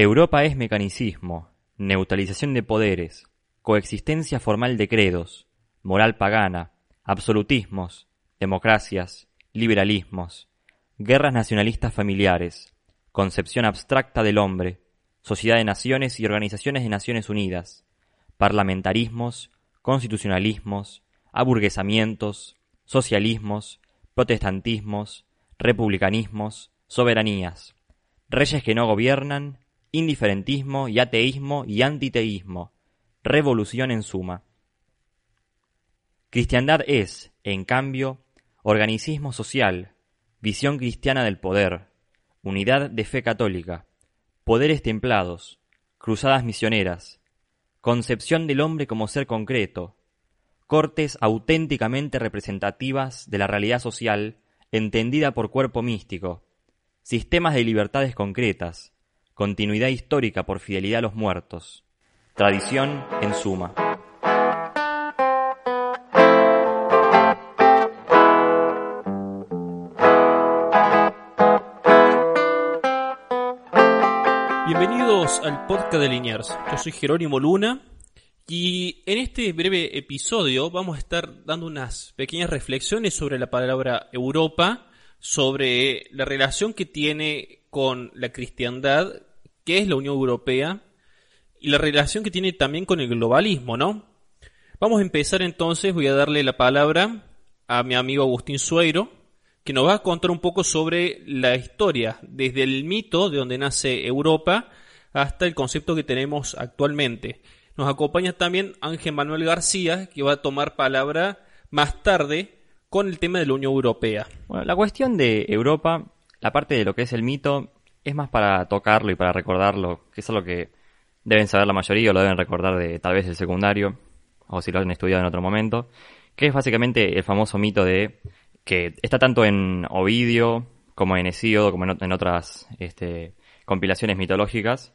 Europa es mecanicismo, neutralización de poderes, coexistencia formal de credos, moral pagana, absolutismos, democracias, liberalismos, guerras nacionalistas familiares, concepción abstracta del hombre, sociedad de naciones y organizaciones de Naciones Unidas, parlamentarismos, constitucionalismos, aburguesamientos, socialismos, protestantismos, republicanismos, soberanías, reyes que no gobiernan, indiferentismo y ateísmo y antiteísmo, revolución en suma. Cristiandad es, en cambio, organicismo social, visión cristiana del poder, unidad de fe católica, poderes templados, cruzadas misioneras, concepción del hombre como ser concreto, cortes auténticamente representativas de la realidad social entendida por cuerpo místico, sistemas de libertades concretas, continuidad histórica por fidelidad a los muertos, tradición en suma. Bienvenidos al podcast de Liniers. Yo soy Jerónimo Luna y en este breve episodio vamos a estar dando unas pequeñas reflexiones sobre la palabra Europa, sobre la relación que tiene con la cristiandad, que es la Unión Europea, y la relación que tiene también con el globalismo, ¿no? Vamos a empezar entonces, voy a darle la palabra a mi amigo Agustín Sueiro, que nos va a contar un poco sobre la historia, desde el mito de donde nace Europa hasta el concepto que tenemos actualmente. Nos acompaña también Ángel Manuel García, que va a tomar palabra más tarde con el tema de la Unión Europea. Bueno, la cuestión de Europa, la parte de lo que es el mito, es más para tocarlo y para recordarlo, que es algo que deben saber la mayoría o lo deben recordar de tal vez el secundario, o si lo han estudiado en otro momento, que es básicamente el famoso mito de que está tanto en Ovidio como en Hesíodo, como en, otras este, compilaciones mitológicas,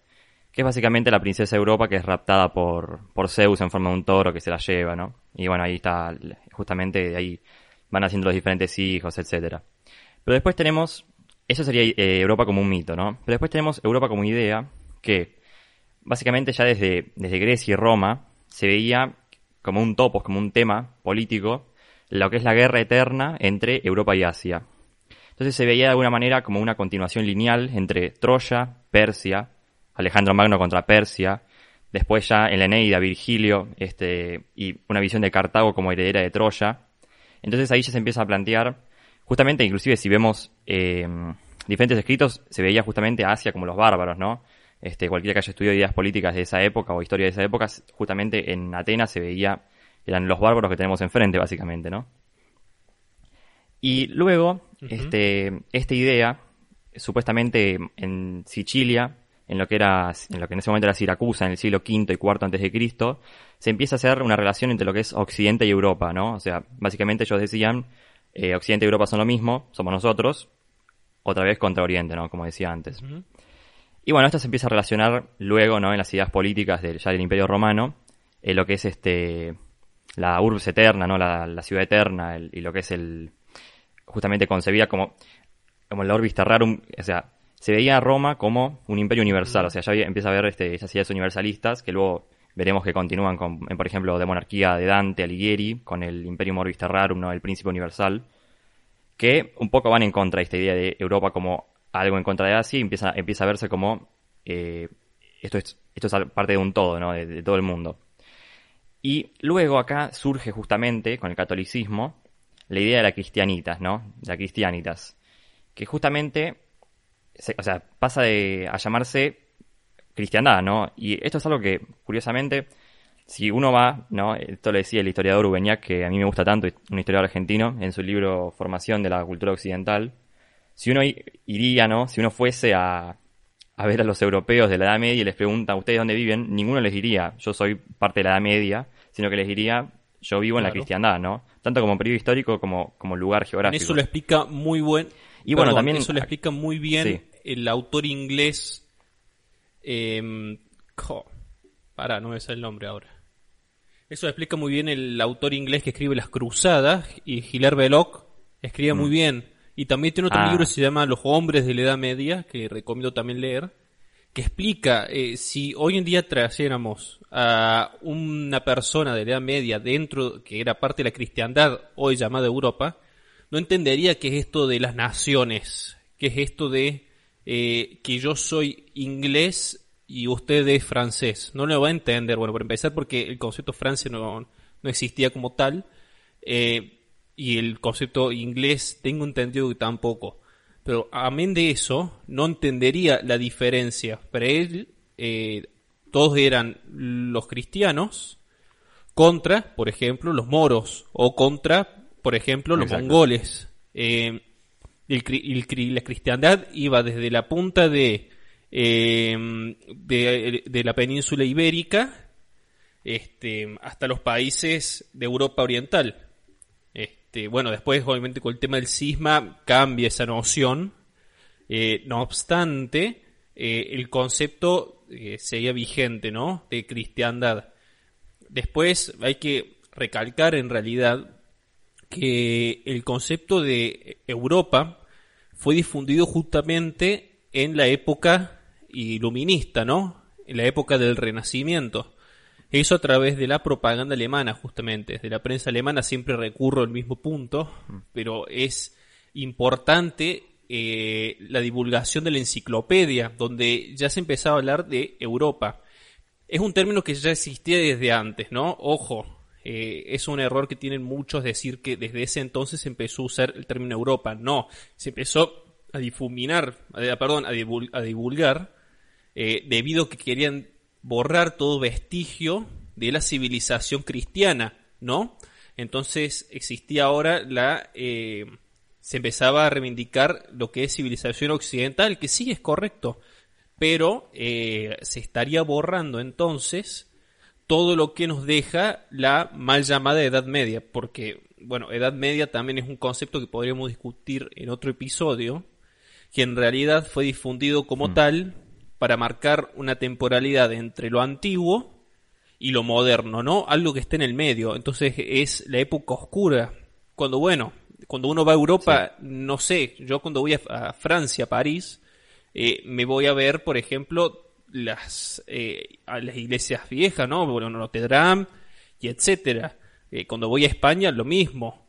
que es básicamente la princesa Europa que es raptada por, por Zeus en forma de un toro que se la lleva, ¿no? Y bueno, ahí está, justamente ahí van haciendo los diferentes hijos, etcétera. Pero después tenemos, eso sería eh, Europa como un mito, ¿no? Pero después tenemos Europa como idea, que básicamente ya desde, desde Grecia y Roma se veía como un topos, como un tema político, lo que es la guerra eterna entre Europa y Asia. Entonces se veía de alguna manera como una continuación lineal entre Troya, Persia, Alejandro Magno contra Persia, después ya en la Eneida, Virgilio, este, y una visión de Cartago como heredera de Troya. Entonces ahí ya se empieza a plantear, justamente, inclusive si vemos eh, diferentes escritos, se veía justamente a Asia como los bárbaros, ¿no? Este, cualquiera que haya estudiado ideas políticas de esa época o historia de esa época, justamente en Atenas se veía eran los bárbaros que tenemos enfrente, básicamente, ¿no? Y luego, este, esta idea, supuestamente en Sicilia, en lo que era, en lo que en ese momento era Siracusa, en el siglo V y IV antes de Cristo, se empieza a hacer una relación entre lo que es Occidente y Europa, ¿no? O sea, básicamente ellos decían, eh, Occidente y Europa son lo mismo, somos nosotros, otra vez contra Oriente, ¿no? Como decía antes. Y bueno, esto se empieza a relacionar luego, ¿no? En las ideas políticas del, ya del Imperio Romano, en lo que es este, la urbs eterna, ¿no? La, ciudad eterna y lo que es el, justamente concebida como, como la orbis terrarum, o sea, se veía a Roma como un imperio universal, o sea, ya empieza a ver este, esas ideas universalistas que luego veremos que continúan con, por ejemplo, de monarquía de Dante Alighieri, con el Imperium Orbis Terrarum, ¿no? el príncipe universal, que un poco van en contra de esta idea de Europa como algo en contra de Asia y empieza, empieza a verse como eh, esto, es, esto es parte de un todo, ¿no? de todo el mundo. Y luego acá surge justamente con el catolicismo la idea de la cristianitas, ¿no? La cristianitas. Que justamente, o sea, pasa de, a llamarse cristiandad, ¿no? Y esto es algo que, curiosamente, si uno va, ¿no? Esto lo decía el historiador Ubeñac, que a mí me gusta tanto, un historiador argentino, en su libro Formación de la Cultura Occidental. Si uno iría, ¿no? Si uno fuese a, a ver a los europeos de la Edad Media y les pregunta a ustedes dónde viven, ninguno les diría, yo soy parte de la Edad Media, sino que les diría, yo vivo en la cristiandad, ¿no? Tanto como periodo histórico como, como lugar geográfico. Eso lo explica muy buen. Y bueno, también. Eso lo explica muy bien el autor inglés. Eh, para, no me sale el nombre ahora. Eso explica muy bien el autor inglés que escribe Las Cruzadas y Hilaire Belloc escribe muy mm. bien. Y también tiene otro ah. libro que se llama Los Hombres de la Edad Media, que recomiendo también leer, que explica eh, si hoy en día trajéramos a una persona de la Edad Media dentro, que era parte de la cristiandad hoy llamada Europa, no entendería qué es esto de las naciones, qué es esto de eh, que yo soy inglés y usted es francés. No lo va a entender, bueno, por empezar porque el concepto Francia no, no existía como tal, eh, y el concepto inglés tengo entendido que tampoco. Pero amén de eso, no entendería la diferencia. Para él, eh, todos eran los cristianos contra, por ejemplo, los moros o contra, por ejemplo, los mongoles. Eh, la cristiandad iba desde la punta de, eh, de, la península ibérica este, hasta los países de Europa Oriental. Este, bueno, después obviamente con el tema del cisma cambia esa noción. Eh, no obstante, eh, el concepto seguía vigente, ¿no? De cristiandad. Después hay que recalcar en realidad que el concepto de Europa fue difundido justamente en la época iluminista, ¿no? En la época del Renacimiento. Eso a través de la propaganda alemana, justamente. De la prensa alemana siempre recurro al mismo punto, mm. pero es importante eh, la divulgación de la enciclopedia, donde ya se empezaba a hablar de Europa. Es un término que ya existía desde antes, ¿no? Ojo, eh, es un error que tienen muchos decir que desde ese entonces se empezó a usar el término Europa. No, se empezó a difuminar, perdón, a, divulgar, eh, debido a que querían borrar todo vestigio de la civilización cristiana, ¿no? Entonces existía ahora la... Eh, se empezaba a reivindicar lo que es civilización occidental, que sí es correcto, pero eh, se estaría borrando entonces todo lo que nos deja la mal llamada Edad Media, porque, bueno, Edad Media también es un concepto que podríamos discutir en otro episodio, que en realidad fue difundido como mm. tal para marcar una temporalidad entre lo antiguo y lo moderno, ¿no? Algo que esté en el medio. Entonces es la época oscura. Cuando, bueno, cuando uno va a Europa, no sé, yo cuando voy a, Francia, París, eh, me voy a ver, por ejemplo, las, eh, a las iglesias viejas, ¿no? Bueno, Notre Dame y etcétera. Eh, cuando voy a España, lo mismo.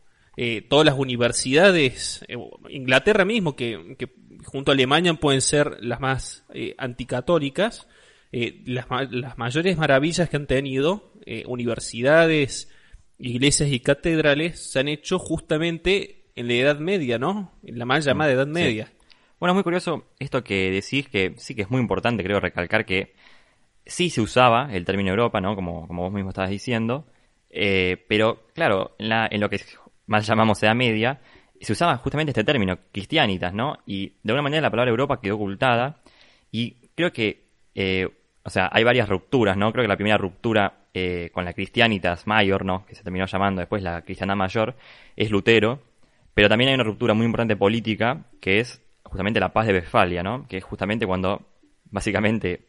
todas las universidades, Inglaterra mismo, que, que junto a Alemania pueden ser las más eh, anticatólicas, eh, las, las, mayores maravillas que han tenido eh, universidades, iglesias y catedrales se han hecho justamente en la Edad Media, ¿no? En la mal mm, llamada Edad Media. Bueno, es muy curioso esto que decís, que sí que es muy importante, creo, recalcar que sí se usaba el término Europa, ¿no? Como, como vos mismo estabas diciendo, pero claro, en, la, en lo que más llamamos Edad Media, se usaba justamente este término, cristianitas, ¿no? Y de alguna manera la palabra Europa quedó ocultada y creo que, eh, o sea, hay varias rupturas, ¿no? Creo que la primera ruptura eh, con la cristianitas mayor, ¿no? Que se terminó llamando después la cristiana mayor, es Lutero, pero también hay una ruptura muy importante política que es justamente la paz de Westfalia, ¿no? Que es justamente cuando básicamente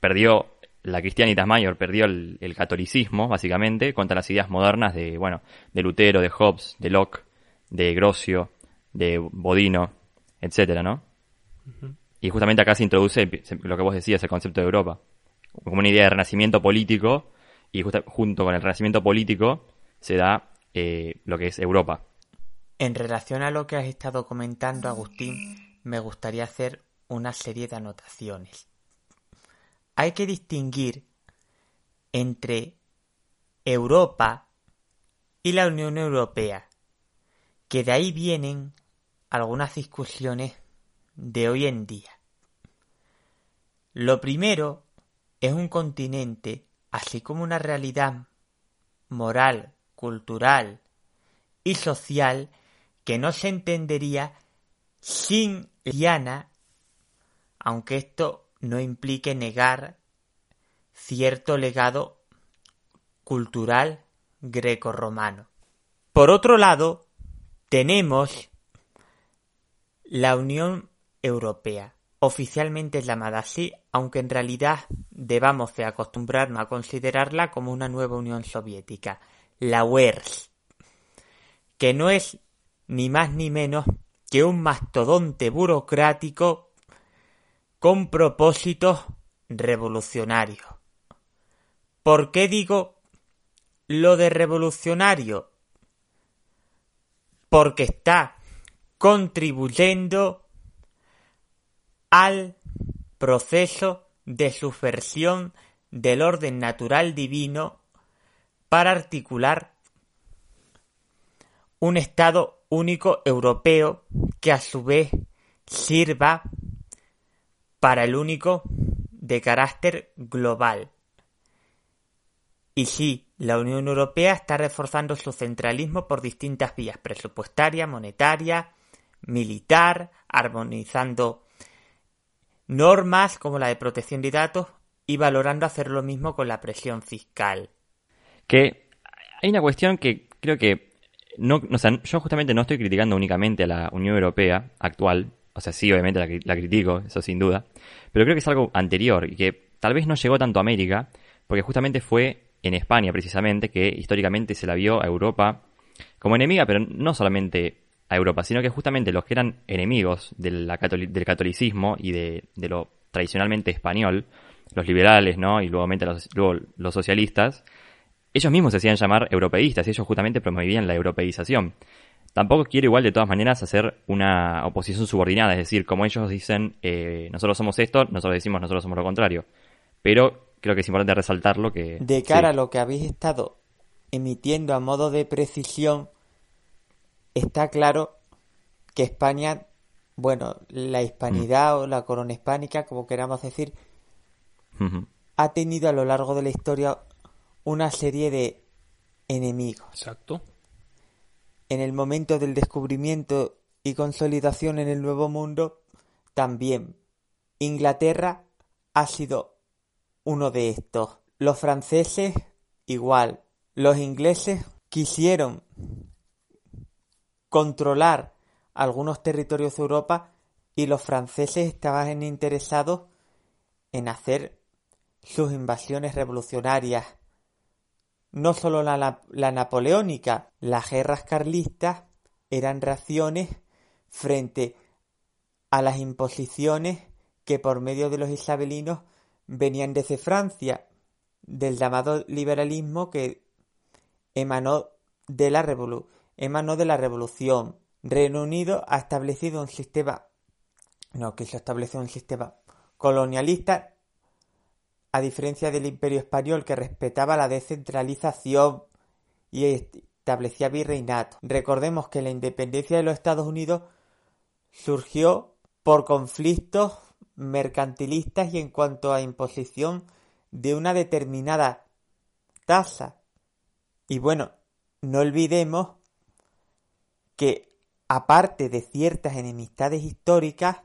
perdió la cristianitas mayor, perdió el, el catolicismo, básicamente, contra las ideas modernas de, bueno, de Lutero, de Hobbes, de Locke, de Grosio, de Bodino, etcétera, ¿no? Y justamente acá se introduce lo que vos decías, el concepto de Europa, como una idea de renacimiento político, y junto con el renacimiento político se da eh, lo que es Europa. En relación a lo que has estado comentando, Agustín, me gustaría hacer una serie de anotaciones. Hay que distinguir entre Europa y la Unión Europea, que de ahí vienen algunas discusiones de hoy en día. Lo primero es un continente, así como una realidad moral, cultural y social que no se entendería sin Diana, aunque esto no implique negar cierto legado cultural greco-romano. Por otro lado, tenemos la Unión Europea. Oficialmente es llamada así, aunque en realidad debamos de acostumbrarnos a considerarla como una nueva Unión Soviética, la UERS, que no es ni más ni menos que un mastodonte burocrático con propósitos revolucionarios. ¿Por qué digo lo de revolucionario? Porque está contribuyendo al proceso de subversión del orden natural divino para articular un Estado único europeo que a su vez sirva para el único de carácter global. Y sí, la Unión Europea está reforzando su centralismo por distintas vías presupuestaria, monetaria, militar, armonizando normas como la de protección de datos y valorando hacer lo mismo con la presión fiscal. Que hay una cuestión que creo que no, o sea, yo justamente no estoy criticando únicamente a la Unión Europea actual, o sea, sí, obviamente la, critico, eso sin duda, pero creo que es algo anterior y que tal vez no llegó tanto a América, porque justamente fue en España precisamente que históricamente se la vio a Europa como enemiga, pero no solamente a Europa, sino que justamente los que eran enemigos del catolicismo y de, lo tradicionalmente español, los liberales, ¿no? Y luego luego los socialistas, ellos mismos se hacían llamar europeístas y ellos justamente promovían la europeización. Tampoco quiero igual de todas maneras hacer una oposición subordinada, es decir, como ellos dicen, eh, nosotros somos esto, nosotros decimos nosotros somos lo contrario. Pero creo que es importante resaltarlo que... De cara a lo que habéis estado emitiendo a modo de precisión, está claro que España, bueno, la hispanidad mm. o la corona hispánica, como queramos decir, ha tenido a lo largo de la historia una serie de enemigos. Exacto. En el momento del descubrimiento y consolidación en el Nuevo Mundo, también Inglaterra ha sido uno de estos. Los franceses, igual. Los ingleses quisieron controlar algunos territorios de Europa y los franceses estaban interesados en hacer sus invasiones revolucionarias. No solo la, la napoleónica, las guerras carlistas eran reacciones frente a las imposiciones que por medio de los isabelinos venían desde Francia, del llamado liberalismo que emanó de la revolución emanó de la Revolución. Reino Unido ha establecido un sistema, no, que se estableció un sistema colonialista, a diferencia del Imperio Español que respetaba la descentralización y establecía virreinato. Recordemos que la independencia de los Estados Unidos surgió por conflictos mercantilistas y en cuanto a imposición de una determinada tasa. Y bueno, no olvidemos que, aparte de ciertas enemistades históricas,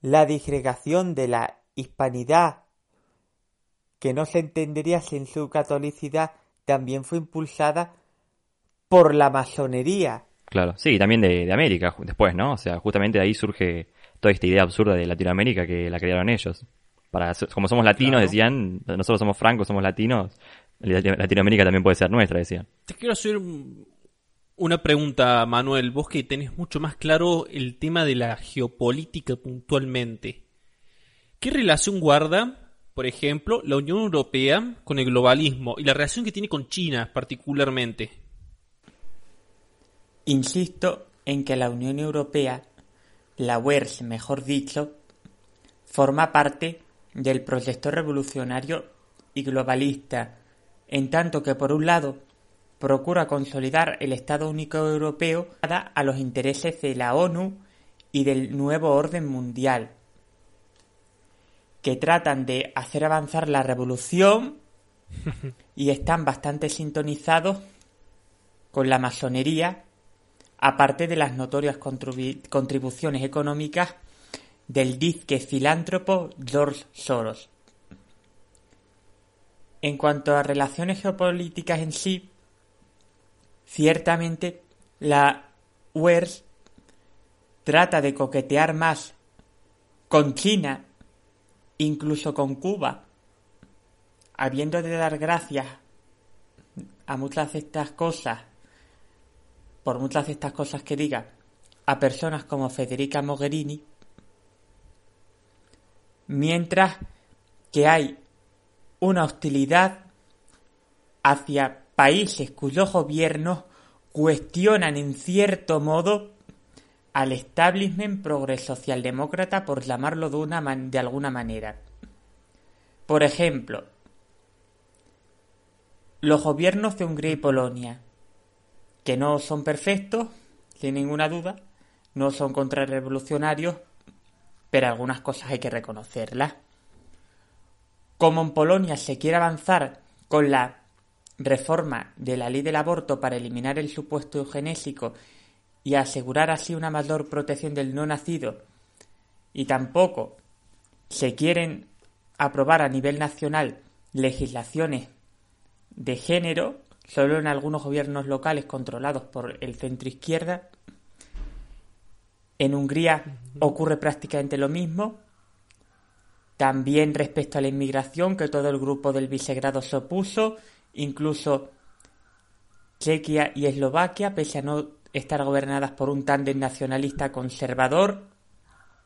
la disgregación de la hispanidad, que no se entendería sin su catolicidad, también fue impulsada por la masonería. Claro, sí, también de, América después, ¿no? O sea, justamente de ahí surge toda esta idea absurda de Latinoamérica que la crearon ellos. Para, como somos latinos, decían, nosotros somos francos, somos latinos, Latinoamérica también puede ser nuestra, decían. Te quiero hacer una pregunta, Manuel, vos que tenés mucho más claro el tema de la geopolítica puntualmente. ¿Qué relación guarda, por ejemplo, la Unión Europea con el globalismo y la relación que tiene con China particularmente? Insisto en que la Unión Europea, la UERS mejor dicho, forma parte del proyecto revolucionario y globalista, en tanto que por un lado procura consolidar el Estado único europeo a los intereses de la ONU y del nuevo orden mundial, que tratan de hacer avanzar la revolución y están bastante sintonizados con la masonería, aparte de las notorias contribuciones económicas del disque filántropo George Soros. En cuanto a relaciones geopolíticas en sí, Ciertamente, la UERS trata de coquetear más con China, incluso con Cuba, habiendo de dar gracias a muchas de estas cosas, por muchas de estas cosas que diga, a personas como Federica Mogherini, mientras que hay una hostilidad hacia países cuyos gobiernos cuestionan en cierto modo al establishment progres socialdemócrata por llamarlo de, una de alguna manera. Por ejemplo, los gobiernos de Hungría y Polonia, que no son perfectos, sin ninguna duda, no son contrarrevolucionarios, pero algunas cosas hay que reconocerlas. Como en Polonia se quiere avanzar con la reforma de la ley del aborto para eliminar el supuesto eugenésico y asegurar así una mayor protección del no nacido, y tampoco se quieren aprobar a nivel nacional legislaciones de género, solo en algunos gobiernos locales controlados por el centro izquierda. En Hungría ocurre prácticamente lo mismo. También respecto a la inmigración, que todo el grupo del Visegrado se opuso, incluso Chequia y Eslovaquia, pese a no estar gobernadas por un tándem nacionalista conservador.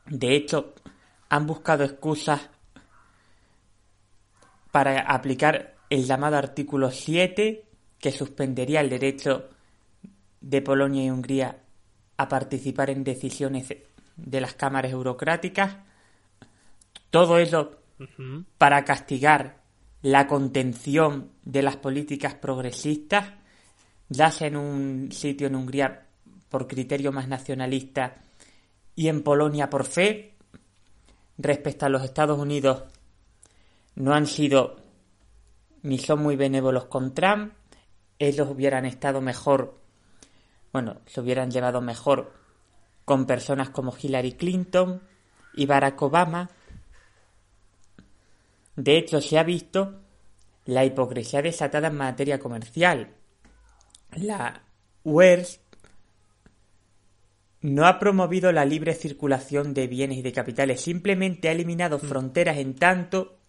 De hecho, han buscado excusas para aplicar el llamado artículo 7, que suspendería el derecho de Polonia y Hungría a participar en decisiones de las cámaras eurocráticas. Todo eso para castigar la contención de las políticas progresistas sea en un sitio en Hungría por criterio más nacionalista y en Polonia por fe, respecto a los Estados Unidos, no han sido ni son muy benévolos con Trump, ellos hubieran estado mejor, bueno, se hubieran llevado mejor con personas como Hillary Clinton y Barack Obama. De hecho, se ha visto la hipocresía desatada en materia comercial la UERS no ha promovido la libre circulación de bienes y de capitales, simplemente ha eliminado mm. fronteras en tanto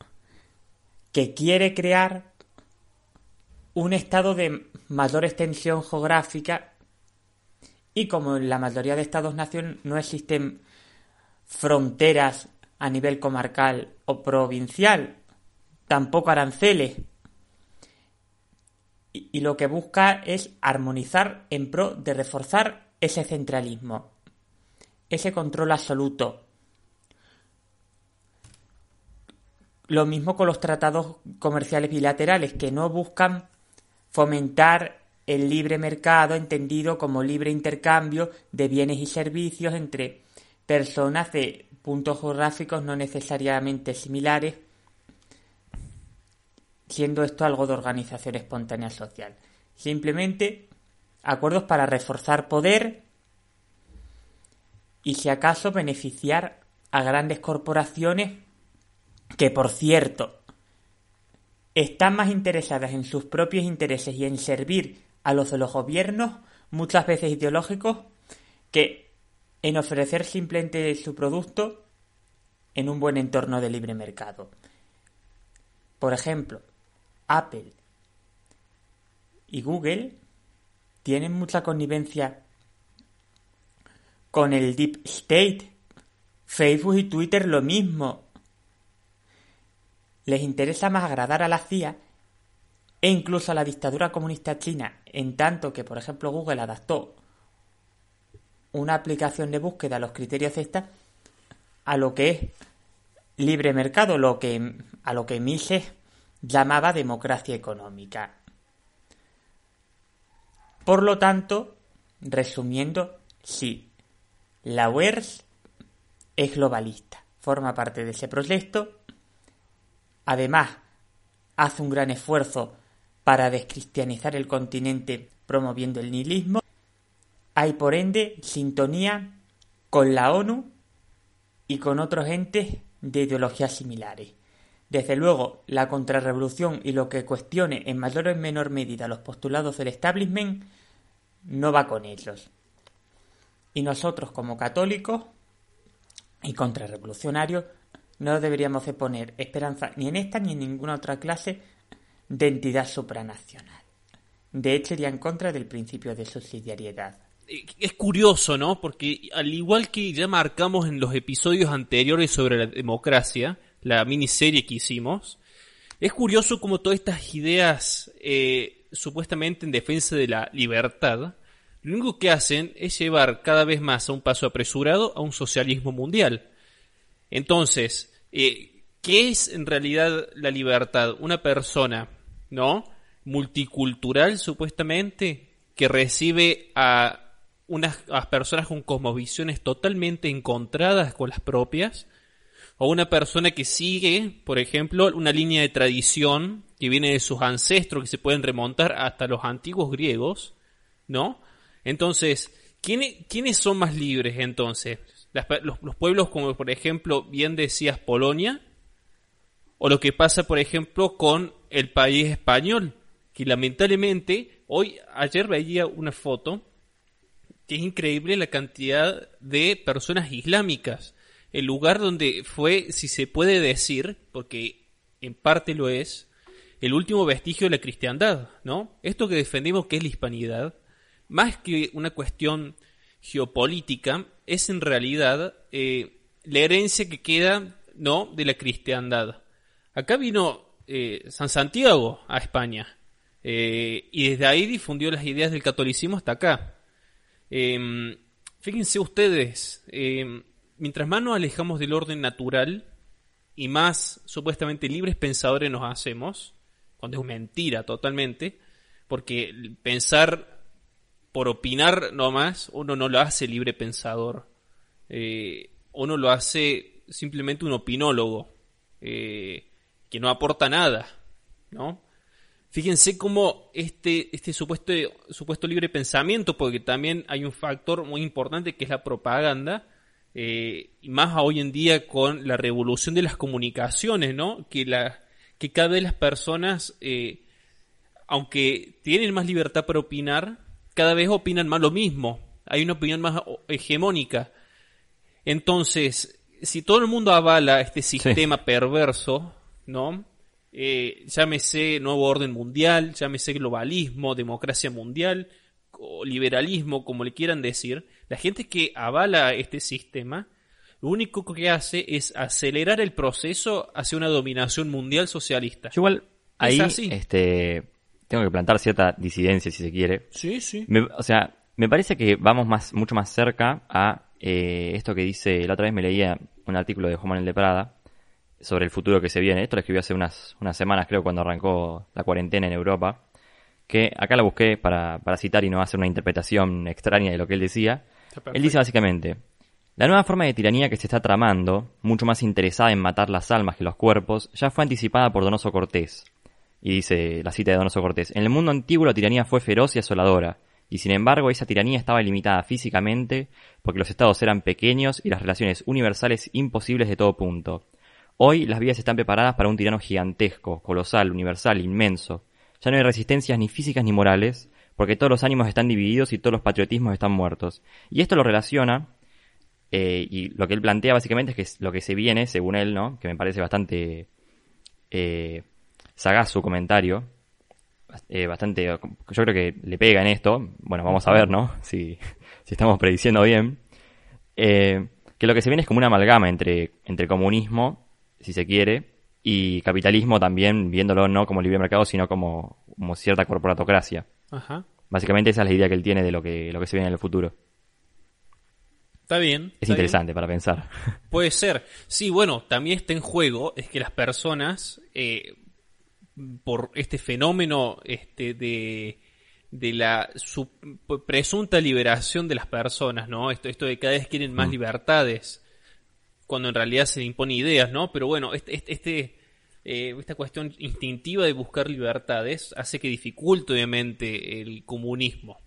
que quiere crear un estado de mayor extensión geográfica y como en la mayoría de estados-nación no existen fronteras a nivel comarcal o provincial, tampoco aranceles, y lo que busca es armonizar en pro de reforzar ese centralismo, ese control absoluto. Lo mismo con los tratados comerciales bilaterales, que no buscan fomentar el libre mercado entendido como libre intercambio de bienes y servicios entre personas de puntos geográficos no necesariamente similares siendo esto algo de organización espontánea social. Simplemente acuerdos para reforzar poder y si acaso beneficiar a grandes corporaciones que, por cierto, están más interesadas en sus propios intereses y en servir a los de los gobiernos, muchas veces ideológicos, que en ofrecer simplemente su producto en un buen entorno de libre mercado. Por ejemplo, Apple y Google tienen mucha connivencia con el Deep State. Facebook y Twitter lo mismo. Les interesa más agradar a la CIA e incluso a la dictadura comunista china, en tanto que, por ejemplo, Google adaptó una aplicación de búsqueda a los criterios esta a lo que es libre mercado, lo que, a lo que Mises llamaba democracia económica. Por lo tanto, resumiendo, sí, la UERS es globalista, forma parte de ese proyecto, además hace un gran esfuerzo para descristianizar el continente promoviendo el nihilismo, hay por ende sintonía con la ONU y con otros entes de ideologías similares. Desde luego, la contrarrevolución y lo que cuestione en mayor o en menor medida los postulados del establishment no va con ellos. Y nosotros como católicos y contrarrevolucionarios no deberíamos de poner esperanza ni en esta ni en ninguna otra clase de entidad supranacional. De hecho, iría en contra del principio de subsidiariedad. Es curioso, ¿no? Porque al igual que ya marcamos en los episodios anteriores sobre la democracia, la miniserie que hicimos. Es curioso como todas estas ideas eh, supuestamente en defensa de la libertad, lo único que hacen es llevar cada vez más a un paso apresurado a un socialismo mundial. Entonces, eh, ¿qué es en realidad la libertad? Una persona, ¿no? Multicultural, supuestamente, que recibe a unas personas con cosmovisiones totalmente encontradas con las propias, o una persona que sigue, por ejemplo, una línea de tradición que viene de sus ancestros, que se pueden remontar hasta los antiguos griegos, ¿no? Entonces, ¿quiénes, son más libres entonces? los, los, pueblos como por ejemplo, bien decías Polonia, o lo que pasa por ejemplo con el país español, que lamentablemente, hoy, ayer veía una foto, que es increíble la cantidad de personas islámicas el lugar donde fue, si se puede decir, porque en parte lo es, el último vestigio de la cristiandad, ¿no? Esto que defendemos que es la hispanidad, más que una cuestión geopolítica, es en realidad eh, la herencia que queda, ¿no?, de la cristiandad. Acá vino eh, San Santiago a España eh, y desde ahí difundió las ideas del catolicismo hasta acá. Em, fíjense ustedes, em, mientras más nos alejamos del orden natural y más supuestamente libres pensadores nos hacemos, cuando es mentira totalmente, porque pensar por opinar nomás, uno no lo hace libre pensador, eh, uno lo hace simplemente un opinólogo, eh, que no aporta nada, ¿no? Fíjense cómo este, este supuesto, supuesto libre pensamiento, porque también hay un factor muy importante que es la propaganda, eh, y más hoy en día con la revolución de las comunicaciones, ¿no? Que, la, que cada vez las personas, eh, aunque tienen más libertad para opinar, cada vez opinan más lo mismo. Hay una opinión más hegemónica. Entonces, si todo el mundo avala este sistema perverso, ¿no? Eh, llámese nuevo orden mundial, llámese globalismo, democracia mundial, o liberalismo, como le quieran decir, la gente que avala este sistema, lo único que hace es acelerar el proceso hacia una dominación mundial socialista. igual ahí este tengo que plantar cierta disidencia si se quiere. Sí, sí. o sea, me parece que vamos más mucho más cerca a eh, esto que dice, la otra vez me leía un artículo de Juan Manuel de Prada sobre el futuro que se viene. Esto lo escribió hace unas, unas semanas, creo, cuando arrancó la cuarentena en Europa. Que acá la busqué para, para citar y no hacer una interpretación extraña de lo que él decía. Él dice básicamente, la nueva forma de tiranía que se está tramando, mucho más interesada en matar las almas que los cuerpos, ya fue anticipada por Donoso Cortés. Y dice la cita de Donoso Cortés, en el mundo antiguo la tiranía fue feroz y asoladora, y sin embargo esa tiranía estaba limitada físicamente porque los estados eran pequeños y las relaciones universales imposibles de todo punto. Hoy las vías están preparadas para un tirano gigantesco, colosal, universal, inmenso. Ya no hay resistencias ni físicas ni morales, porque todos los ánimos están divididos y todos los patriotismos están muertos. Y esto lo relaciona, eh, y lo que él plantea básicamente es que lo que se viene, según él, ¿no? Que me parece bastante eh, sagaz su comentario, eh, bastante, yo creo que le pega en esto, bueno, vamos a ver, ¿no? Si, si estamos prediciendo bien, que lo que se viene es como una amalgama entre, entre comunismo, si se quiere, y capitalismo también, viéndolo no como libre mercado, sino como, como cierta corporatocracia. Ajá. Básicamente esa es la idea que él tiene de lo que, lo que se viene en el futuro. Está bien. Es interesante para pensar. Puede ser. Sí, bueno, también está en juego es que las personas, eh, por este fenómeno este, de, de la presunta liberación de las personas, ¿no? Esto, esto de cada vez quieren más mm. libertades, cuando en realidad se le impone ideas, ¿no? Pero bueno, este, este, este eh, esta cuestión instintiva de buscar libertades hace que dificulte obviamente el comunismo.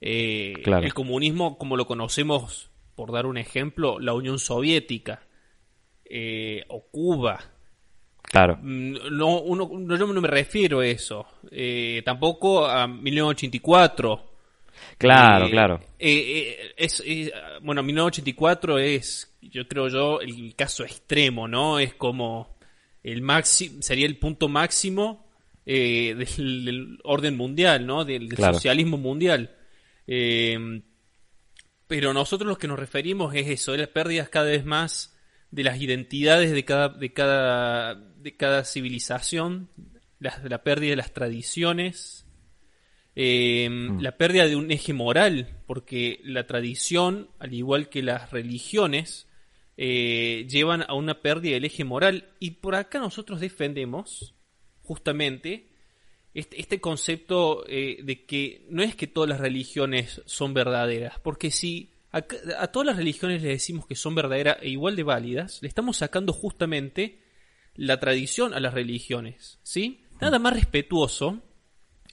Eh, el comunismo, como lo conocemos, por dar un ejemplo, la Unión Soviética eh, o Cuba. Claro. Mm, no, uno, no, yo no me refiero a eso. tampoco a 1984. Claro, claro. es, bueno, 1984 es, yo creo yo, el caso extremo, ¿no? Es como el máximo, sería el punto máximo eh, del, orden mundial, ¿no? Del, socialismo mundial. Eh, pero nosotros lo que nos referimos es eso, de las pérdidas cada vez más de las identidades de cada, de cada, de cada civilización, la, la pérdida de las tradiciones, eh, la pérdida de un eje moral, porque la tradición, al igual que las religiones, eh, llevan a una pérdida del eje moral. Y por acá nosotros defendemos justamente este, este concepto eh, de que no es que todas las religiones son verdaderas, porque si a, a, todas las religiones le decimos que son verdaderas e igual de válidas, le estamos sacando justamente la tradición a las religiones, ¿sí? Nada más respetuoso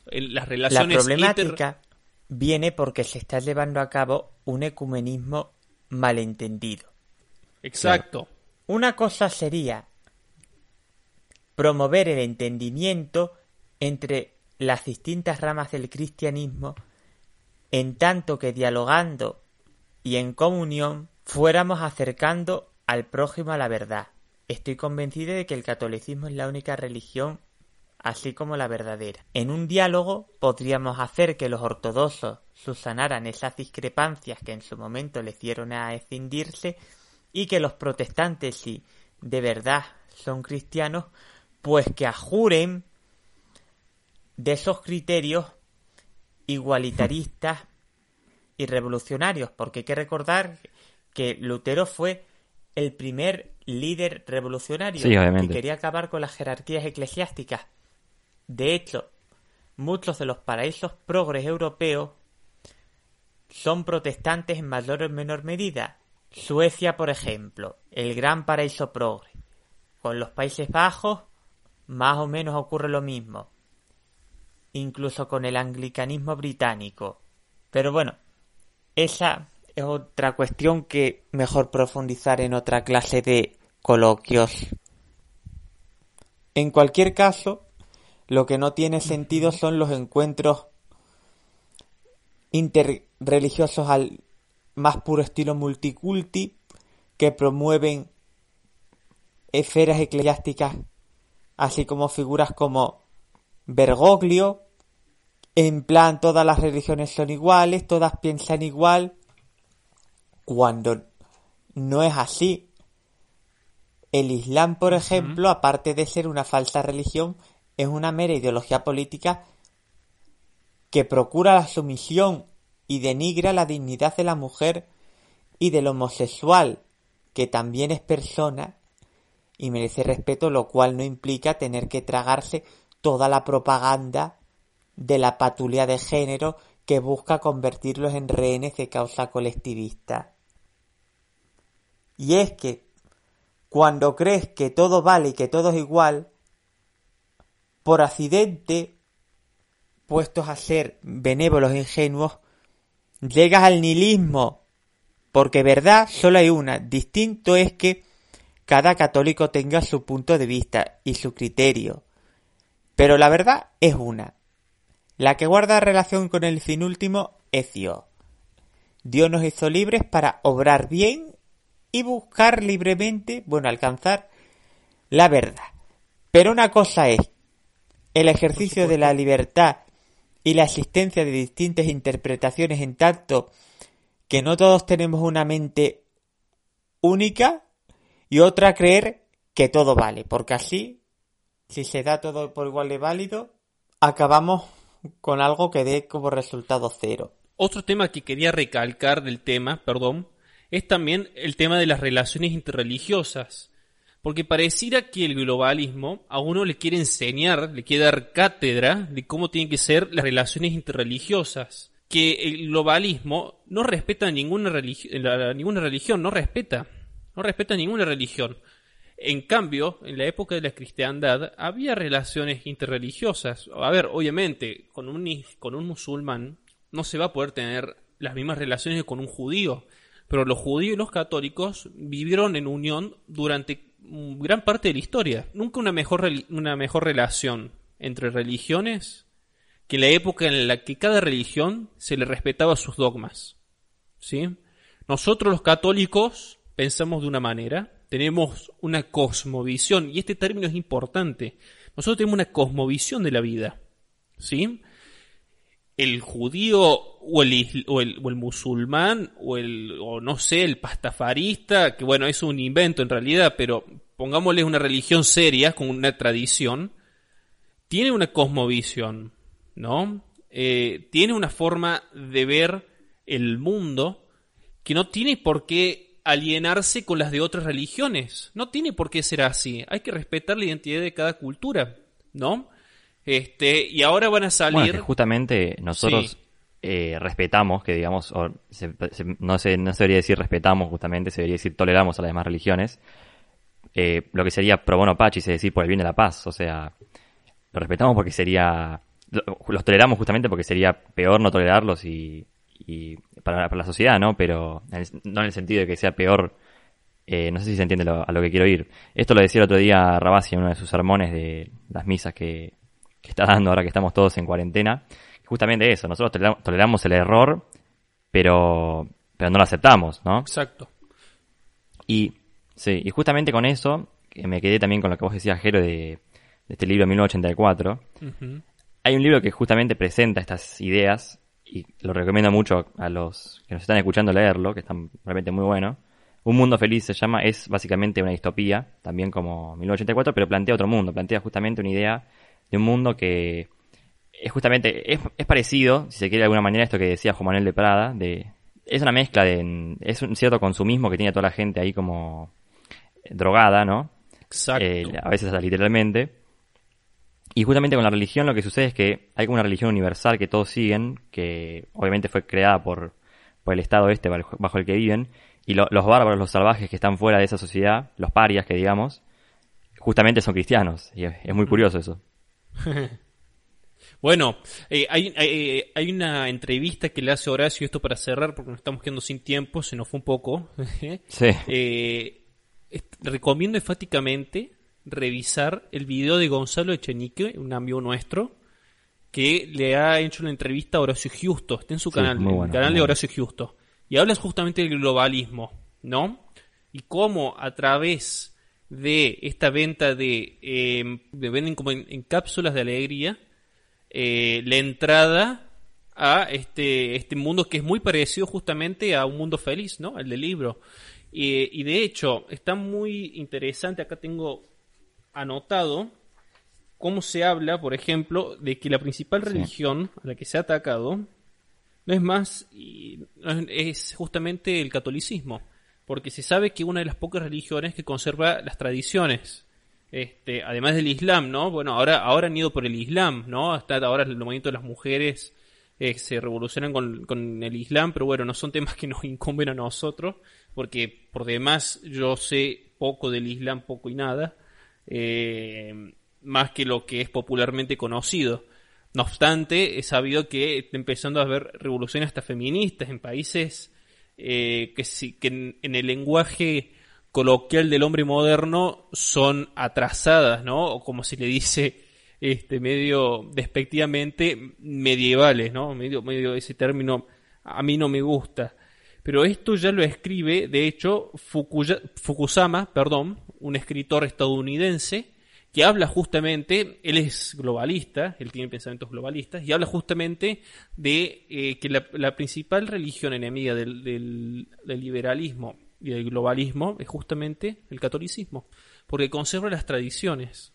en las relaciones. La problemática inter... viene porque se está llevando a cabo un ecumenismo malentendido. Exacto. Una cosa sería promover el entendimiento entre las distintas ramas del cristianismo, en tanto que dialogando y en comunión fuéramos acercando al prójimo a la verdad. Estoy convencido de que el catolicismo es la única religión así como la verdadera. En un diálogo podríamos hacer que los ortodoxos subsanaran esas discrepancias que en su momento le hicieron a escindirse y que los protestantes, si de verdad son cristianos, pues que ajuren de esos criterios igualitaristas y revolucionarios, porque hay que recordar que Lutero fue el primer líder revolucionario sí, que quería acabar con las jerarquías eclesiásticas. De hecho, muchos de los paraísos progres europeos son protestantes en mayor o menor medida. Suecia, por ejemplo, el gran paraíso progre. Con los Países Bajos, más o menos ocurre lo mismo. Incluso con el anglicanismo británico. Pero bueno, esa es otra cuestión que mejor profundizar en otra clase de coloquios. En cualquier caso, lo que no tiene sentido son los encuentros interreligiosos al más puro estilo multiculti que promueven esferas eclesiásticas así como figuras como Bergoglio, en plan todas las religiones son iguales, todas piensan igual, cuando no es así. El Islam, por ejemplo, aparte de ser una falsa religión, es una mera ideología política que procura la sumisión y denigra la dignidad de la mujer y del homosexual, que también es persona y merece respeto, lo cual no implica tener que tragarse toda la propaganda de la patulea de género que busca convertirlos en rehenes de causa colectivista. Y es que cuando crees que todo vale y que todo es igual, por accidente, puestos a ser benévolos e ingenuos, llegas al nihilismo, porque verdad solo hay una, distinto es que cada católico tenga su punto de vista y su criterio. Pero la verdad es una. La que guarda relación con el fin último es Dios. Dios nos hizo libres para obrar bien y buscar libremente, bueno, alcanzar la verdad. Pero una cosa es el ejercicio de la libertad y la existencia de distintas interpretaciones en tanto que no todos tenemos una mente única y otra creer que todo vale, porque así, si se da todo por igual de válido, acabamos con algo que dé como resultado cero. Otro tema que quería recalcar del tema, perdón, es también el tema de las relaciones interreligiosas. Porque pareciera que el globalismo a uno le quiere enseñar, le quiere dar cátedra de cómo tienen que ser las relaciones interreligiosas. Que el globalismo no respeta ninguna, ninguna religión, no respeta no respeta ninguna religión. En cambio, en la época de la cristiandad había relaciones interreligiosas. A ver, obviamente, con un, con un musulmán no se va a poder tener las mismas relaciones que con un judío, pero los judíos y los católicos vivieron en unión durante gran parte de la historia. Nunca una mejor, una mejor relación entre religiones que la época en la que cada religión se le respetaba sus dogmas. ¿Sí? Nosotros los católicos pensamos de una manera, tenemos una cosmovisión, y este término es importante. Nosotros tenemos una cosmovisión de la vida, ¿sí? El judío o el, o el, o el musulmán o el, o no sé, el pastafarista, que bueno, es un invento en realidad, pero pongámosle una religión seria, con una tradición, tiene una cosmovisión, ¿no? Eh, tiene una forma de ver el mundo que no tiene por qué alienarse con las de otras religiones. No tiene por qué ser así. Hay que respetar la identidad de cada cultura, ¿no? Este, y ahora van a salir. justamente nosotros eh, respetamos, que digamos, no, se, no se debería decir respetamos, justamente, se debería decir toleramos a las demás religiones. Eh, lo que sería pro bono pacis, es decir, por el bien de la paz. O sea, lo respetamos porque sería. Los toleramos justamente porque sería peor no tolerarlos y, y para, la sociedad, ¿no? Pero no en el sentido de que sea peor. Eh, no sé si se entiende a lo que quiero ir. Esto lo decía el otro día Rabasi en uno de sus sermones de las misas que, está dando ahora que estamos todos en cuarentena. Justamente eso, nosotros toleramos, el error, pero, pero no lo aceptamos, ¿no? Exacto. Y, sí, y justamente con eso, que me quedé también con lo que vos decías, Jero, de, este libro 1984. Hay un libro que justamente presenta estas ideas y lo recomiendo mucho a los que nos están escuchando leerlo, que están realmente muy bueno. Un mundo feliz se llama, es básicamente una distopía, también como 1984, pero plantea otro mundo, plantea justamente una idea de un mundo que es justamente, es, parecido, si se quiere de alguna manera, a esto que decía Juan Manuel de Prada, de, es una mezcla de, es un cierto consumismo que tiene toda la gente ahí como drogada, ¿no? Exacto. Eh, a veces hasta literalmente. Y justamente con la religión lo que sucede es que hay como una religión universal que todos siguen, que obviamente fue creada por, por el estado este bajo el que viven, y los bárbaros, los salvajes que están fuera de esa sociedad, los parias que digamos, justamente son cristianos. Y es muy curioso eso. bueno, eh, hay, eh, hay, una entrevista que le hace Horacio, esto para cerrar, porque nos estamos quedando sin tiempo, se nos fue un poco. sí. Eh, recomiendo enfáticamente revisar el video de Gonzalo Echenique, un amigo nuestro, que le ha hecho una entrevista a Horacio Justo. Está en su canal, el canal de Horacio Justo. Y hablas justamente del globalismo, ¿no? Y cómo a través de esta venta de, eh, venden como en, cápsulas de alegría eh, la entrada a este, este mundo que es muy parecido justamente a un mundo feliz, ¿no? El del libro. Y, de hecho, está muy interesante, acá tengo anotado cómo se habla, por ejemplo, de que la principal religión a la que se ha atacado no es más, y, es justamente el catolicismo porque se sabe que una de las pocas religiones que conserva las tradiciones. Este, además del Islam, ¿no? Bueno, ahora, ahora han ido por el Islam, ¿no? Hasta ahora el movimiento de las mujeres eh, se revolucionan con, el Islam, pero bueno, no son temas que nos incumben a nosotros, porque por demás yo sé poco del Islam, poco y nada, eh, más que lo que es popularmente conocido. No obstante, he sabido que está empezando a haber revoluciones hasta feministas en países eh, que, que en, el lenguaje coloquial del hombre moderno son atrasadas, ¿no? O como se le dice este medio despectivamente medievales, ¿no? Medio, medio ese término a mí no me gusta. Pero esto ya lo escribe, de hecho, Fukusama, perdón, un escritor estadounidense, que habla justamente, él es globalista, él tiene pensamientos globalistas, y habla justamente de eh, que la, principal religión enemiga del, liberalismo y del globalismo es justamente el catolicismo, porque conserva las tradiciones.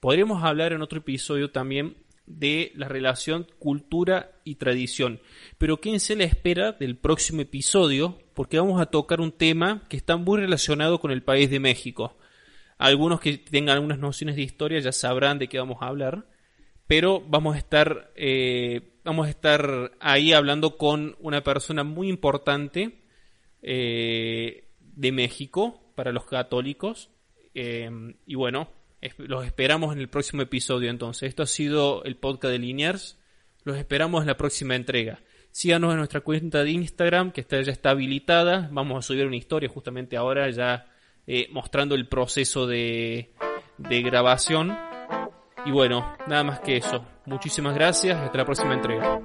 Podríamos hablar en otro episodio también de la relación cultura y tradición. Pero ¿quién se le espera del próximo episodio? Porque vamos a tocar un tema que está muy relacionado con el país de México. Algunos que tengan algunas nociones de historia ya sabrán de qué vamos a hablar, pero vamos a estar, eh, vamos a estar ahí hablando con una persona muy importante eh, de México para los católicos. Eh, y bueno, los esperamos en el próximo episodio entonces. Esto ha sido el podcast de Linears. Los esperamos en la próxima entrega. Síganos en nuestra cuenta de Instagram, que está, ya está habilitada. Vamos a subir una historia justamente ahora ya eh, mostrando el proceso de, de grabación. Y bueno, nada más que eso. Muchísimas gracias hasta la próxima entrega.